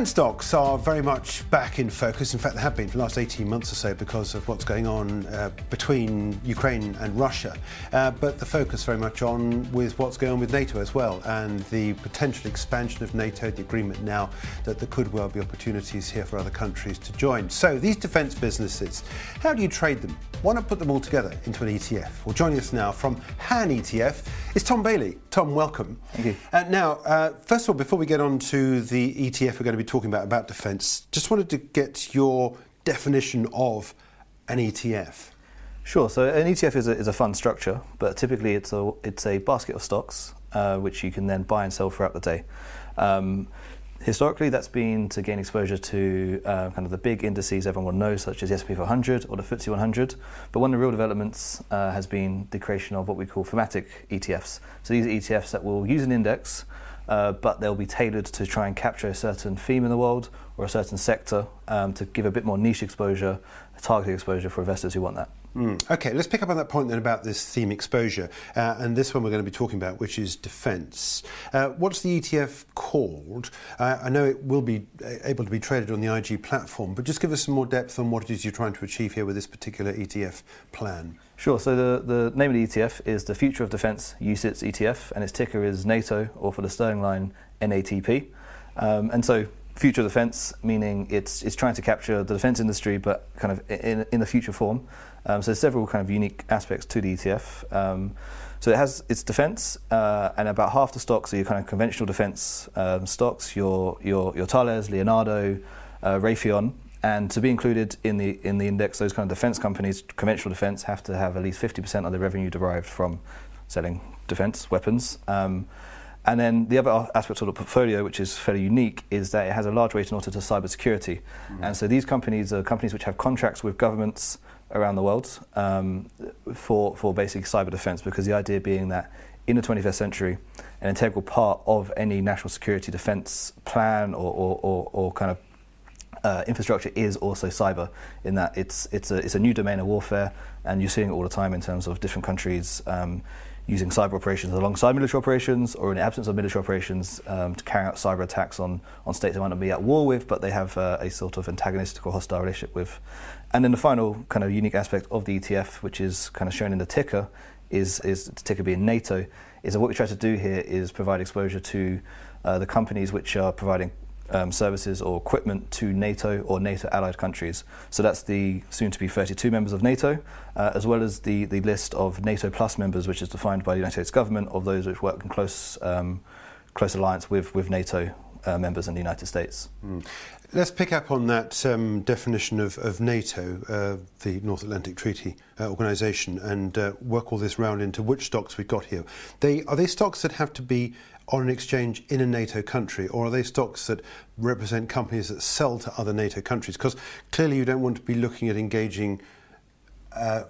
Defence stocks are very much back in focus. In fact, they have been for the last 18 months or so because of what's going on uh, between Ukraine and Russia. Uh, but the focus very much on with what's going on with NATO as well and the potential expansion of NATO, the agreement now that there could well be opportunities here for other countries to join. So, these defence businesses, how do you trade them? Why not put them all together into an ETF? Well, joining us now from HANetf is Tom Bailey. Tom, welcome. Thank you. Uh, now, uh, first of all, before we get on to the ETF we're going to be talking about, about defence, just wanted to get your definition of an ETF. Sure. So an ETF is a, is a fund structure, but typically it's a it's a basket of stocks uh, which you can then buy and sell throughout the day. Um, historically, that's been to gain exposure to uh, kind of the big indices everyone knows, such as the S&P 500 or the FTSE 100. But one of the real developments uh, has been the creation of what we call thematic ETFs. So these are ETFs that will use an index, uh, but they'll be tailored to try and capture a certain theme in the world or a certain sector um, to give a bit more niche exposure, targeted exposure for investors who want that. Mm. Okay, let's pick up on that point then about this theme exposure. Uh, and this one we're going to be talking about, which is defence. Uh, what's the ETF called? Uh, I know it will be uh, able to be traded on the IG platform, but just give us some more depth on what it is you're trying to achieve here with this particular ETF plan. Sure, so the, the name of the ETF is the Future of Defence UCITS ETF, and its ticker is NATO, or for the sterling line, NATP. Um, and so future of defence, meaning it's, it's trying to capture the defence industry, but kind of in, in the future form. Um, so there's several kind of unique aspects to the ETF. Um, so it has its defence, uh, and about half the stocks are your kind of conventional defence um, stocks, your, your, your Thales, Leonardo, uh, Raytheon. And to be included in the in the index, those kind of defence companies, conventional defence, have to have at least 50% of the revenue derived from selling defence weapons. Um, and then the other aspect of the portfolio, which is fairly unique, is that it has a large weighting also to cybersecurity. Mm-hmm. And so these companies are companies which have contracts with governments around the world um, for, for basic cyber defense, because the idea being that in the 21st century, an integral part of any national security defense plan or, or, or, or kind of uh, infrastructure is also cyber, in that it's, it's, a, it's a new domain of warfare, and you're seeing it all the time in terms of different countries. Um, using cyber operations alongside military operations or in the absence of military operations um, to carry out cyber attacks on, on states they might not be at war with, but they have uh, a sort of antagonistic or hostile relationship with. And then the final kind of unique aspect of the ETF, which is kind of shown in the ticker, is, is the ticker being NATO, is that what we try to do here is provide exposure to uh, the companies which are providing um, services or equipment to NATO or NATO allied countries. So that's the soon to be 32 members of NATO, uh, as well as the, the list of NATO plus members, which is defined by the United States government, of those which work in close, um, close alliance with, with NATO uh, members in the United States. Mm. Let's pick up on that um, definition of, of NATO, uh, the North Atlantic Treaty uh, Organisation, and uh, work all this round into which stocks we've got here. They, are they stocks that have to be on an exchange in a NATO country, or are they stocks that represent companies that sell to other NATO countries? Because clearly you don't want to be looking at engaging uh,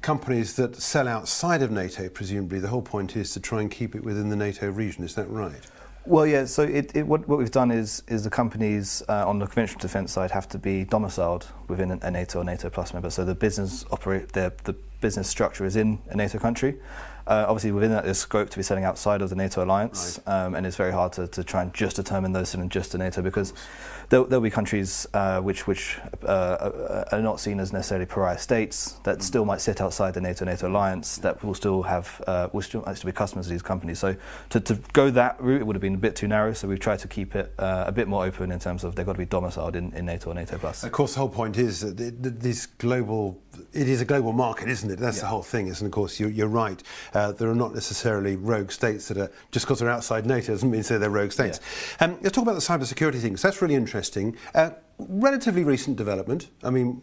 companies that sell outside of NATO, presumably. The whole point is to try and keep it within the NATO region, is that right? Well, yeah. So it, it, what, what, we've done is is the companies uh, on the conventional defence side have to be domiciled within a NATO or NATO plus member. So the business operate the the business structure is in a NATO country, uh, obviously, within that, there's scope to be selling outside of the NATO alliance, right. um, and it's very hard to, to try and just determine those selling just to NATO because there'll, there'll be countries uh, which which uh, are not seen as necessarily pariah states that mm. still might sit outside the NATO NATO alliance that will still have uh, will still actually be customers of these companies. So to, to go that route, it would have been a bit too narrow. So we've tried to keep it uh, a bit more open in terms of they've got to be domiciled in, in NATO or NATO plus. Of course, the whole point is that this global it is a global market, isn't it? That's yeah. the whole thing. And of course you're, you're right. Uh, there are not necessarily rogue states that are just because they're outside NATO doesn't mean say they're rogue states. Yeah. Um, let's talk about the cybersecurity things. That's really interesting. Uh, relatively recent development. I mean,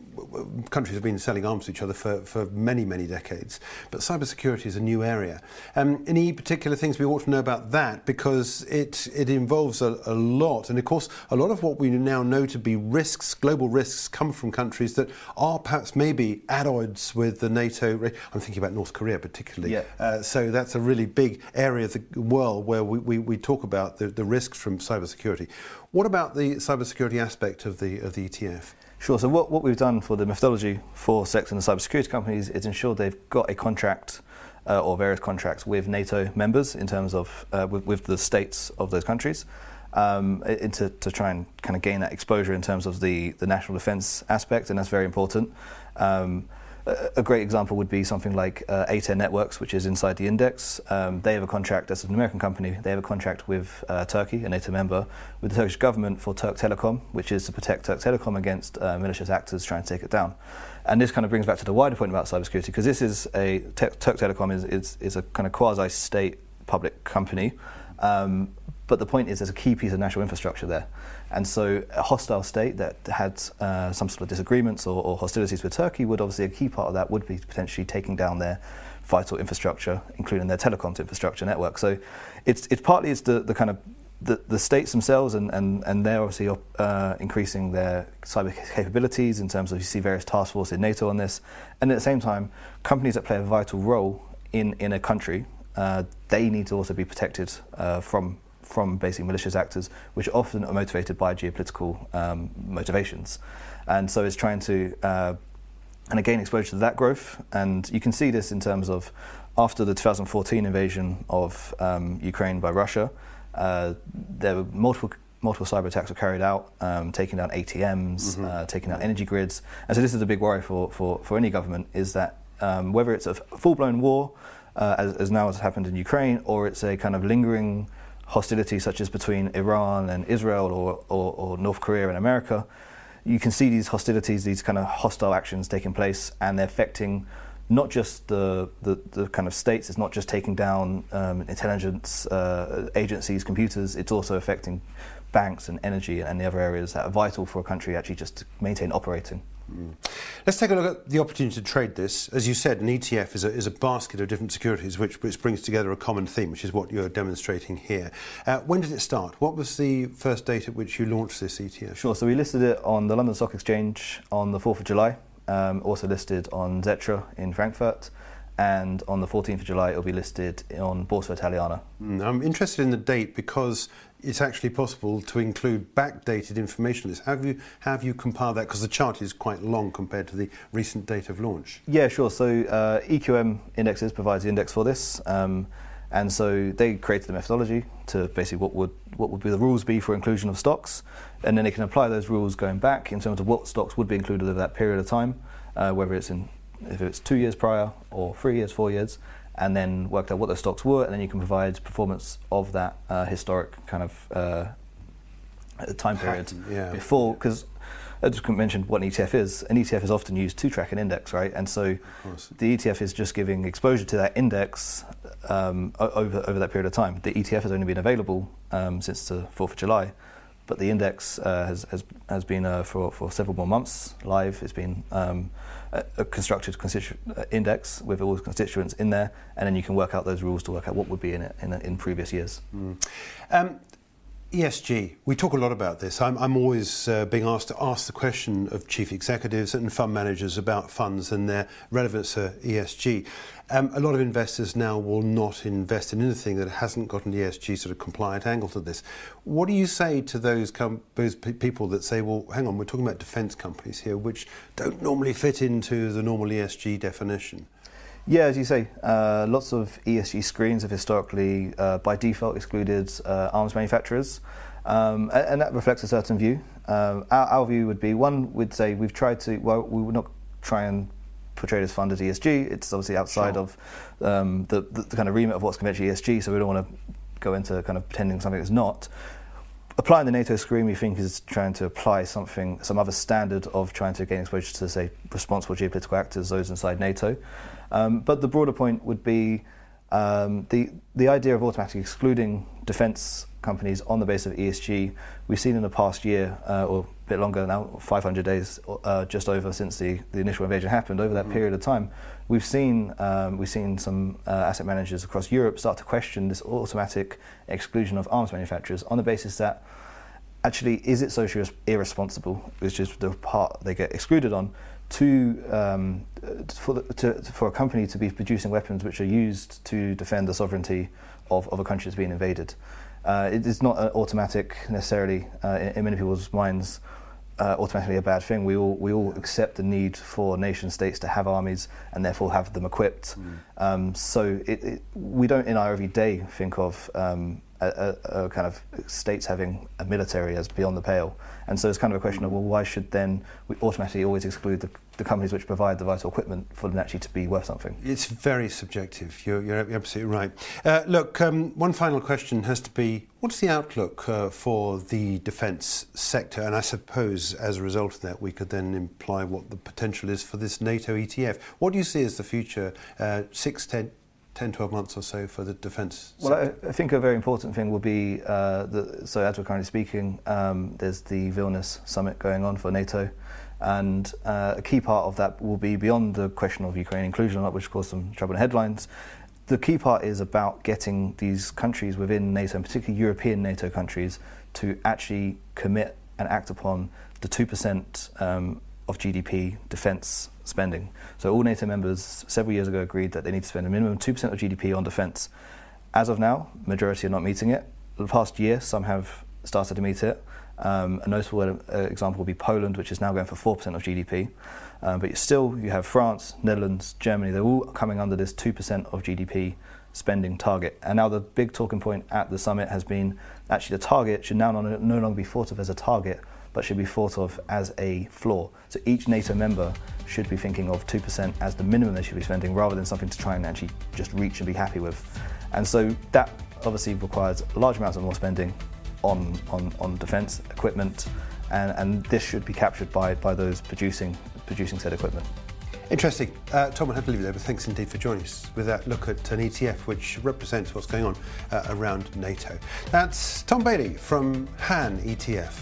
countries have been selling arms to each other for, for many, many decades, but cybersecurity is a new area. Um, any particular things we ought to know about that because it, it involves a, a lot, and of course, a lot of what we now know to be risks, global risks, come from countries that are perhaps maybe at odds with the NATO. I'm thinking about North Korea particularly. Yeah. Uh, so that's a really big area of the world where we, we, we talk about the, the risks from cybersecurity. What about the cybersecurity aspect of the, of the ETF? Sure. So what, what we've done for the methodology for selecting the cybersecurity companies is ensure they've got a contract uh, or various contracts with NATO members in terms of uh, with, with, the states of those countries. um, to, to try and kind of gain that exposure in terms of the, the national defence aspect, and that's very important. Um, a great example would be something like uh, A10 Networks, which is inside the index. Um, they have a contract, as an American company, they have a contract with uh, Turkey, a NATO member, with the Turkish government for Turk Telecom, which is to protect Turk Telecom against uh, malicious actors trying to take it down. And this kind of brings back to the wider point about cybersecurity, because this is a, Turk Telecom is, is, is a kind of quasi state public company. Um, but the point is, there's a key piece of national infrastructure there. And so, a hostile state that had uh, some sort of disagreements or, or, hostilities with Turkey would obviously, a key part of that would be potentially taking down their vital infrastructure, including their telecoms infrastructure network. So, it's, it's partly it's the, the kind of the, the states themselves, and, and, and they're obviously uh, increasing their cyber capabilities in terms of you see various task forces in NATO on this. And at the same time, companies that play a vital role in, in a country, uh, they need to also be protected uh, from from basically malicious actors, which often are motivated by geopolitical um, motivations. And so it's trying to uh, and again, exposure to that growth. And you can see this in terms of after the 2014 invasion of um, Ukraine by Russia, uh, there were multiple multiple cyber attacks were carried out, um, taking down ATMs, mm-hmm. uh, taking down energy grids. And so this is a big worry for, for, for any government is that um, whether it's a full blown war, uh, as, as, now has happened in Ukraine, or it's a kind of lingering hostility such as between Iran and Israel or, or, or, North Korea and America, you can see these hostilities, these kind of hostile actions taking place, and they're affecting not just the, the, the kind of states, it's not just taking down um, intelligence uh, agencies, computers, it's also affecting banks and energy and the other areas that are vital for a country actually just to maintain operating. Mm. Let's take a look at the opportunity to trade this. As you said, an ETF is a, is a basket of different securities which, which brings together a common theme, which is what you're demonstrating here. Uh, when did it start? What was the first date at which you launched this ETF? Sure, so we listed it on the London Stock Exchange on the 4th of July, um, also listed on Xetra in Frankfurt and on the 14th of July it'll be listed on Borsa Italiana. Mm, I'm interested in the date because it's actually possible to include backdated information on this. Have you have you compiled that because the chart is quite long compared to the recent date of launch? Yeah, sure. So uh, EQM Indexes provides the index for this. Um, and so they created the methodology to basically what would what would be the rules be for inclusion of stocks, and then they can apply those rules going back in terms of what stocks would be included over that period of time, uh, whether it's in if it's two years prior or three years, four years, and then worked out what those stocks were, and then you can provide performance of that uh, historic kind of uh, time period yeah. before. Because I just mentioned what an ETF is. An ETF is often used to track an index, right? And so the ETF is just giving exposure to that index um, over over that period of time. The ETF has only been available um, since the 4th of July but the index uh, has, has, has been uh, for, for several more months live. It's been um, a, constructed constitu- uh, index with all the constituents in there, and then you can work out those rules to work out what would be in it in, in previous years. Mm. Um, ESG, we talk a lot about this. I'm, I'm always uh, being asked to ask the question of chief executives and fund managers about funds and their relevance to ESG. Um, a lot of investors now will not invest in anything that hasn't got an ESG sort of compliant angle to this. What do you say to those, com- those p- people that say, well, hang on, we're talking about defence companies here, which don't normally fit into the normal ESG definition? Yeah, as you say, uh, lots of ESG screens have historically, uh, by default, excluded uh, arms manufacturers, um, and, and, that reflects a certain view. Um, our, our, view would be one would say we've tried to, well, we would not try and portray this fund as ESG. It's obviously outside sure. of um, the, the, the, kind of remit of what's conventionally ESG, so we don't want to go into kind of pretending something that's not. Applying the NATO screen, we think, is trying to apply something, some other standard of trying to gain exposure to, say, responsible geopolitical actors, those inside NATO. Um, but the broader point would be um, the, the idea of automatically excluding defence companies on the basis of ESG. We've seen in the past year, uh, or bit longer now, 500 days, uh, just over since the, the initial invasion happened, over that mm-hmm. period of time, we've seen, um, we've seen some uh, asset managers across Europe start to question this automatic exclusion of arms manufacturers on the basis that actually, is it socially irresponsible, which is the part they get excluded on, to, um, for, the, to, for a company to be producing weapons which are used to defend the sovereignty of, of a country that's being invaded. Uh, it is not automatic necessarily uh, in, in, many people's minds. Uh, automatically a bad thing. We all we all accept the need for nation states to have armies and therefore have them equipped. Mm. Um, so it, it, we don't in our everyday think of um, a, a, a, kind of states having a military as beyond the pale. And so it's kind of a question of, well, why should then we automatically always exclude the, the companies which provide the vital equipment for them actually to be worth something? It's very subjective. You're, you're absolutely right. Uh, look, um, one final question has to be what's the outlook uh, for the defence sector? And I suppose as a result of that, we could then imply what the potential is for this NATO ETF. What do you see as the future uh, 10, 12 months or so for the defence Well, I, I, think a very important thing will be, uh, the, so as we're currently speaking, um, there's the Vilnius summit going on for NATO. And uh, a key part of that will be beyond the question of Ukraine inclusion or not, which caused some trouble in headlines. The key part is about getting these countries within NATO, and particularly European NATO countries, to actually commit and act upon the 2% um, of GDP defence spending. So all NATO members several years ago agreed that they need to spend a minimum 2% of GDP on defence. As of now, majority are not meeting it. The past year, some have started to meet it. Um, a notable uh, example would be Poland, which is now going for 4% of GDP. Um, but still, you have France, Netherlands, Germany, they're all coming under this 2% of GDP spending target. And now the big talking point at the summit has been actually the target should now no, no longer be thought of as a target, but should be thought of as a floor. So each NATO member should be thinking of 2% as the minimum they should be spending rather than something to try and actually just reach and be happy with. And so that obviously requires large amounts of more spending on, on, on defence equipment, and, and this should be captured by, by those producing, producing said equipment. Interesting. Uh, Tom, I have to leave you there, but thanks indeed for joining us with that look at an ETF which represents what's going on uh, around NATO. That's Tom Bailey from HANetf.